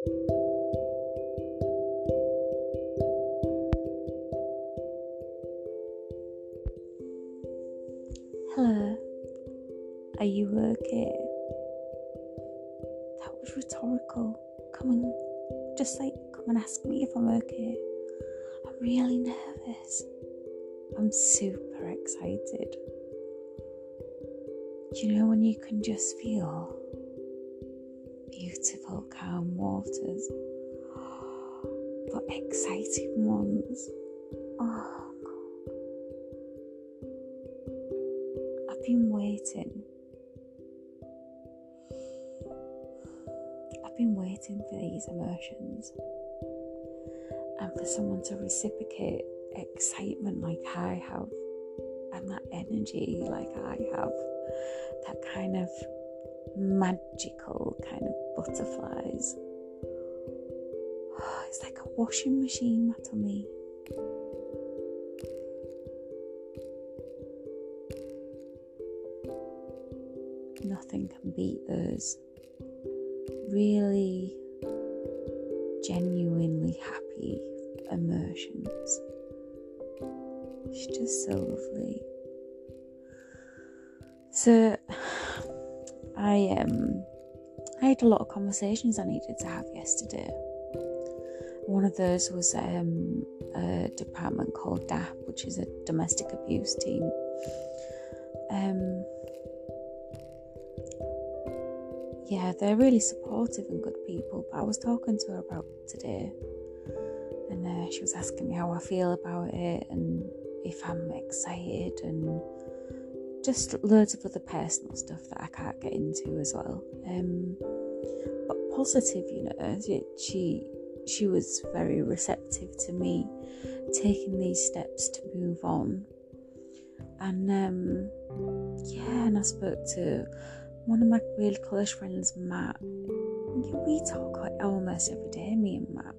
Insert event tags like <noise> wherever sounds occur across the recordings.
Hello, are you okay? That was rhetorical. Come on, just like, come and ask me if I'm okay. I'm really nervous. I'm super excited. You know, when you can just feel beautiful, calm waters, <gasps> but exciting ones. Oh, God. I've been waiting. I've been waiting for these emotions and for someone to reciprocate excitement like I have, and that energy like I have, that kind of magical kind of butterflies. <sighs> It's like a washing machine, my tummy. Nothing can beat those really genuinely happy emotions. It's just so lovely. So I um I had a lot of conversations I needed to have yesterday. One of those was um, a department called DAP, which is a domestic abuse team. Um, yeah, they're really supportive and good people. But I was talking to her about today, and uh, she was asking me how I feel about it and if I'm excited and just loads of other personal stuff that I can't get into as well. Um, but positive, you know, she she was very receptive to me taking these steps to move on. And um, yeah, and I spoke to one of my really close friends, Matt. We talk like almost every day, me and Matt.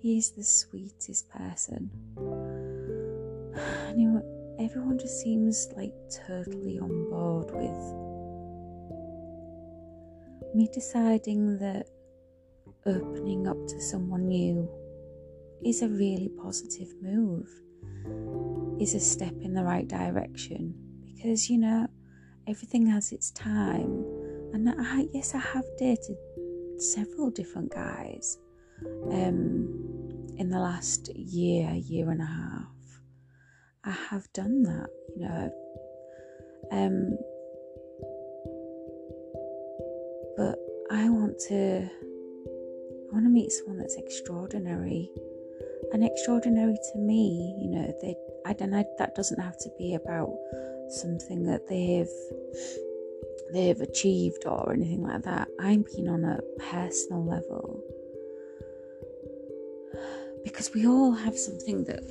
He's the sweetest person. <sighs> And everyone just seems like totally on board with me deciding that opening up to someone new is a really positive move, is a step in the right direction because you know everything has its time. And I, yes, I have dated several different guys um, in the last year, year and a half. I have done that, you know. Um, but I want to, I want to meet someone that's extraordinary, and extraordinary to me, you know. They, I don't. That doesn't have to be about something that they've they've achieved or anything like that. I'm being on a personal level because we all have something that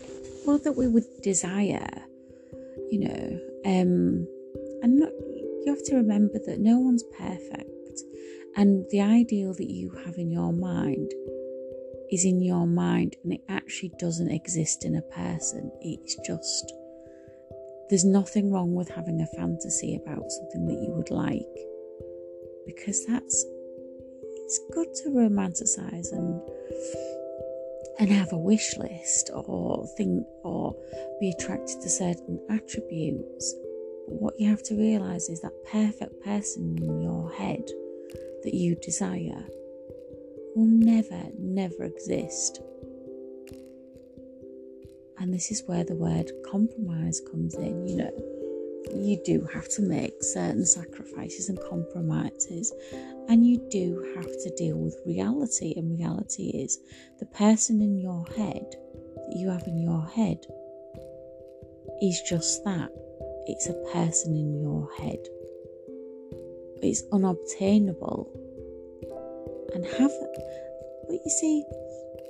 that we would desire you know um and not, you have to remember that no one's perfect and the ideal that you have in your mind is in your mind and it actually doesn't exist in a person. It's just there's nothing wrong with having a fantasy about something that you would like because that's it's good to romanticize and and have a wish list or think or be attracted to certain attributes. But what you have to realize is that perfect person in your head that you desire will never, never exist. And this is where the word compromise comes in, you know you do have to make certain sacrifices and compromises, and you do have to deal with reality. And reality is the person in your head that you have in your head is just that it's a person in your head, it's unobtainable. And have, but you see,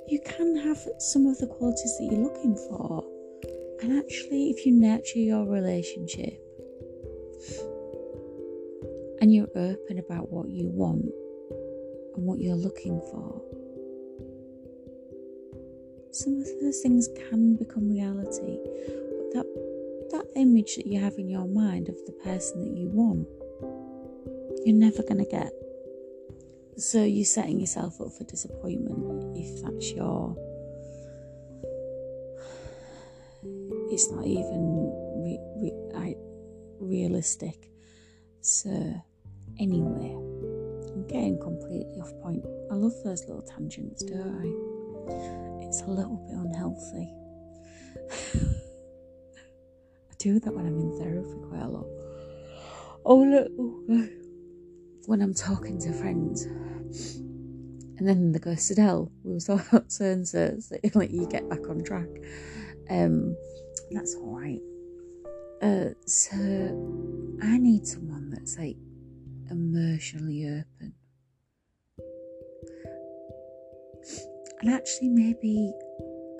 you can have some of the qualities that you're looking for. And actually, if you nurture your relationship and you're open about what you want and what you're looking for, some of those things can become reality. But that that image that you have in your mind of the person that you want, you're never going to get. so you're setting yourself up for disappointment if that's your. It's not even re- re- I, realistic. So, anyway, I'm getting completely off point. I love those little tangents, don't I? It's a little bit unhealthy. <laughs> I do that when I'm in therapy quite a lot. Oh, look. Oh, when I'm talking to friends, and then they go, Sidel, we were talking about so and so, like you get back on track. Um, that's all right. Uh, so I need someone that's like emotionally open. And actually, maybe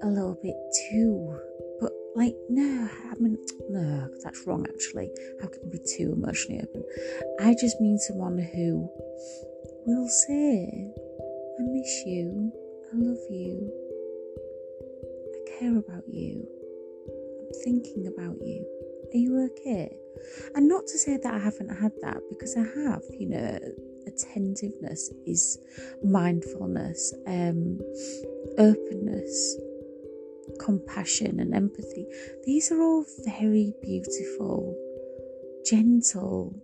a little bit too but like, no, I mean, no, that's wrong actually. How can be too emotionally open? I just mean someone who will say, I miss you, I love you, I care about you, I'm thinking about you. Are you okay? And not to say that I haven't had that because I have, you know, attentiveness is mindfulness, um, openness, compassion and empathy. These are all very beautiful, gentle,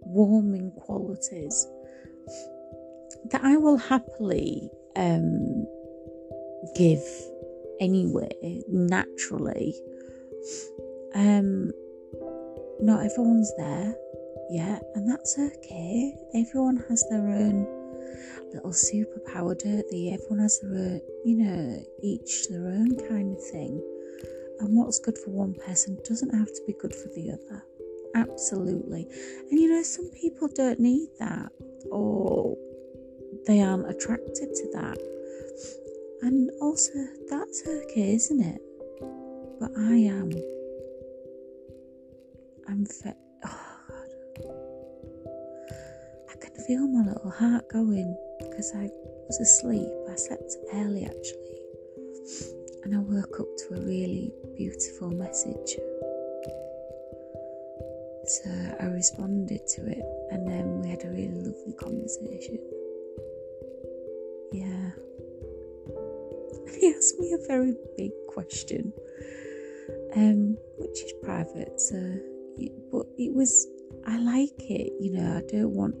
warming qualities that I will happily um, give anyway, naturally. Um, not everyone's there yet, and that's okay. Everyone has their own little superpower, don't they? Everyone has their own, you know, each their own kind of thing. And what's good for one person doesn't have to be good for the other. Absolutely. And you know, some people don't need that or they aren't attracted to that. And also, that's okay, isn't it? But I am. Fe- oh God. I can feel my little heart going because I was asleep. I slept early actually, and I woke up to a really beautiful message. So I responded to it, and then we had a really lovely conversation. Yeah. And <laughs> he asked me a very big question, um, which is private. So, but it was. I like it. You know, I don't want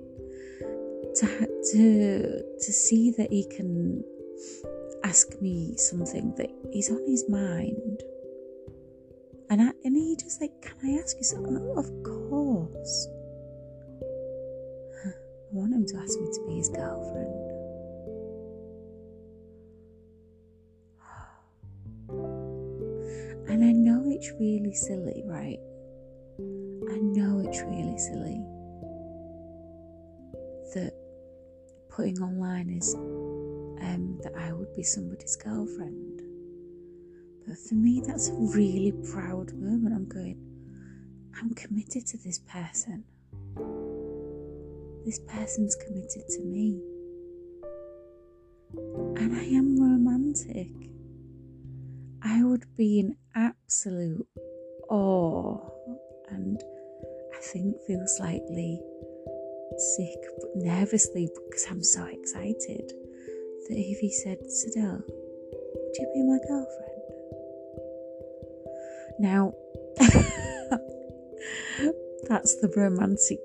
to to to see that he can ask me something that is on his mind. And I, and he just like, can I ask you something? Of course. <sighs> I want him to ask me to be his girlfriend. <sighs> And I know it's really silly, right? Really silly that putting online is um, that I would be somebody's girlfriend. But for me, that's a really proud moment. I'm going, I'm committed to this person. This person's committed to me. And I am romantic. I would be in absolute awe and think feel slightly sick, but nervously because I'm so excited that if he said, Sidel, would you be my girlfriend? Now, <laughs> that's the romantic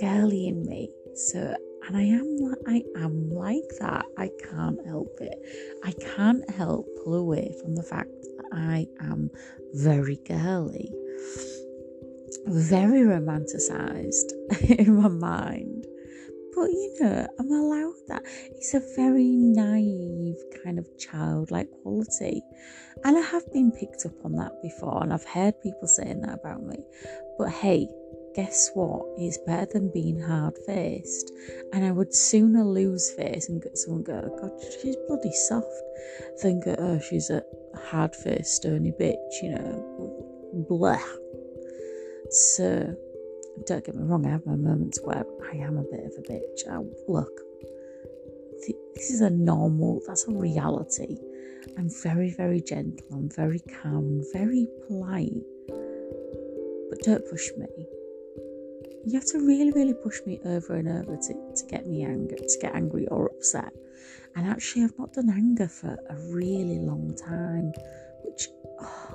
girly in me. So, and I am I am like that. I can't help it. I can't help pull away from the fact that I am very girly very romanticized <laughs> in my mind. But you know, I'm allowed that. It's a very naive kind of childlike quality. And I have been picked up on that before, and I've heard people saying that about me. But hey, guess what? It's better than being hard faced. And I would sooner lose face and get someone go, God, she's bloody soft, than go, oh, she's a hard faced, stony bitch, you know, blah. So, don't get me wrong, I have my moments where I am a bit of a bitch. I, look, th- this is a normal, that's a reality. I'm very, very gentle, I'm very calm, very polite. But don't push me. you have to really, really push me over and over to, to get me angry, to get angry or upset. And actually, I've not done anger for a really long time, which, oh,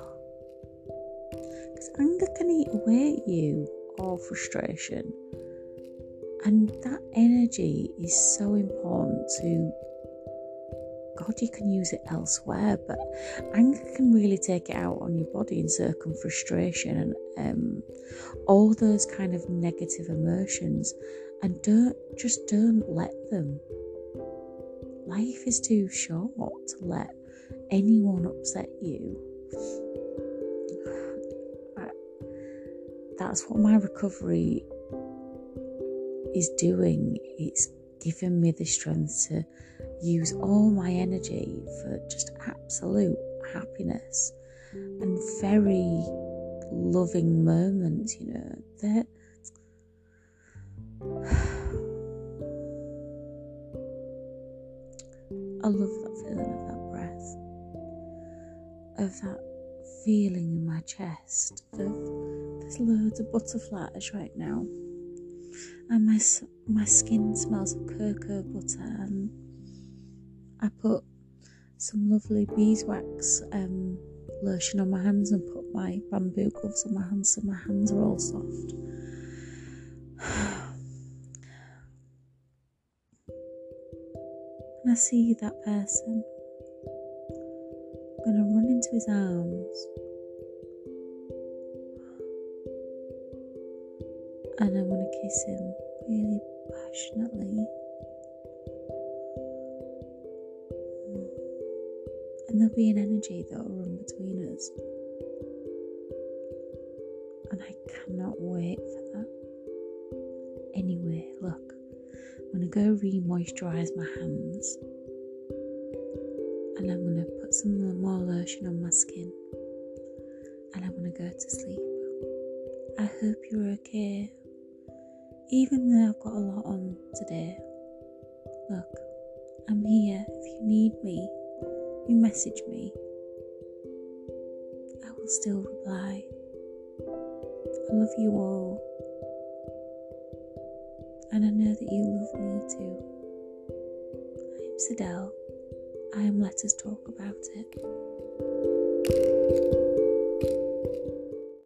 anger can eat away at you or frustration. And that energy is so important to God, you can use it elsewhere, but anger can really take it out on your body in circum frustration and um, all those kind of negative emotions. And don't just don't let them. Life is too short to let anyone upset you. That's what my recovery is doing. It's given me the strength to use all my energy for just absolute happiness and very loving moments, you know, that <sighs> I love that feeling of that breath, of that feeling in my chest. There's loads of butterflies right now, and my my skin smells of cocoa butter and I put some lovely beeswax um, lotion on my hands and put my bamboo gloves on my hands so my hands are all soft. <sighs> and I see that person, I'm to run into his arms Kiss him really passionately. And there'll be an energy that will run between us. And I cannot wait for that. Anyway, look, I'm going to go re moisturize my hands. And I'm going to put some more lotion on my skin. And I'm going to go to sleep. I hope you're okay. Even though I've got a lot on today, look, I'm here if you need me you message me, I will still reply. I love you all, and I know that you love me too. I am Sidel. I am Let Us Talk About It.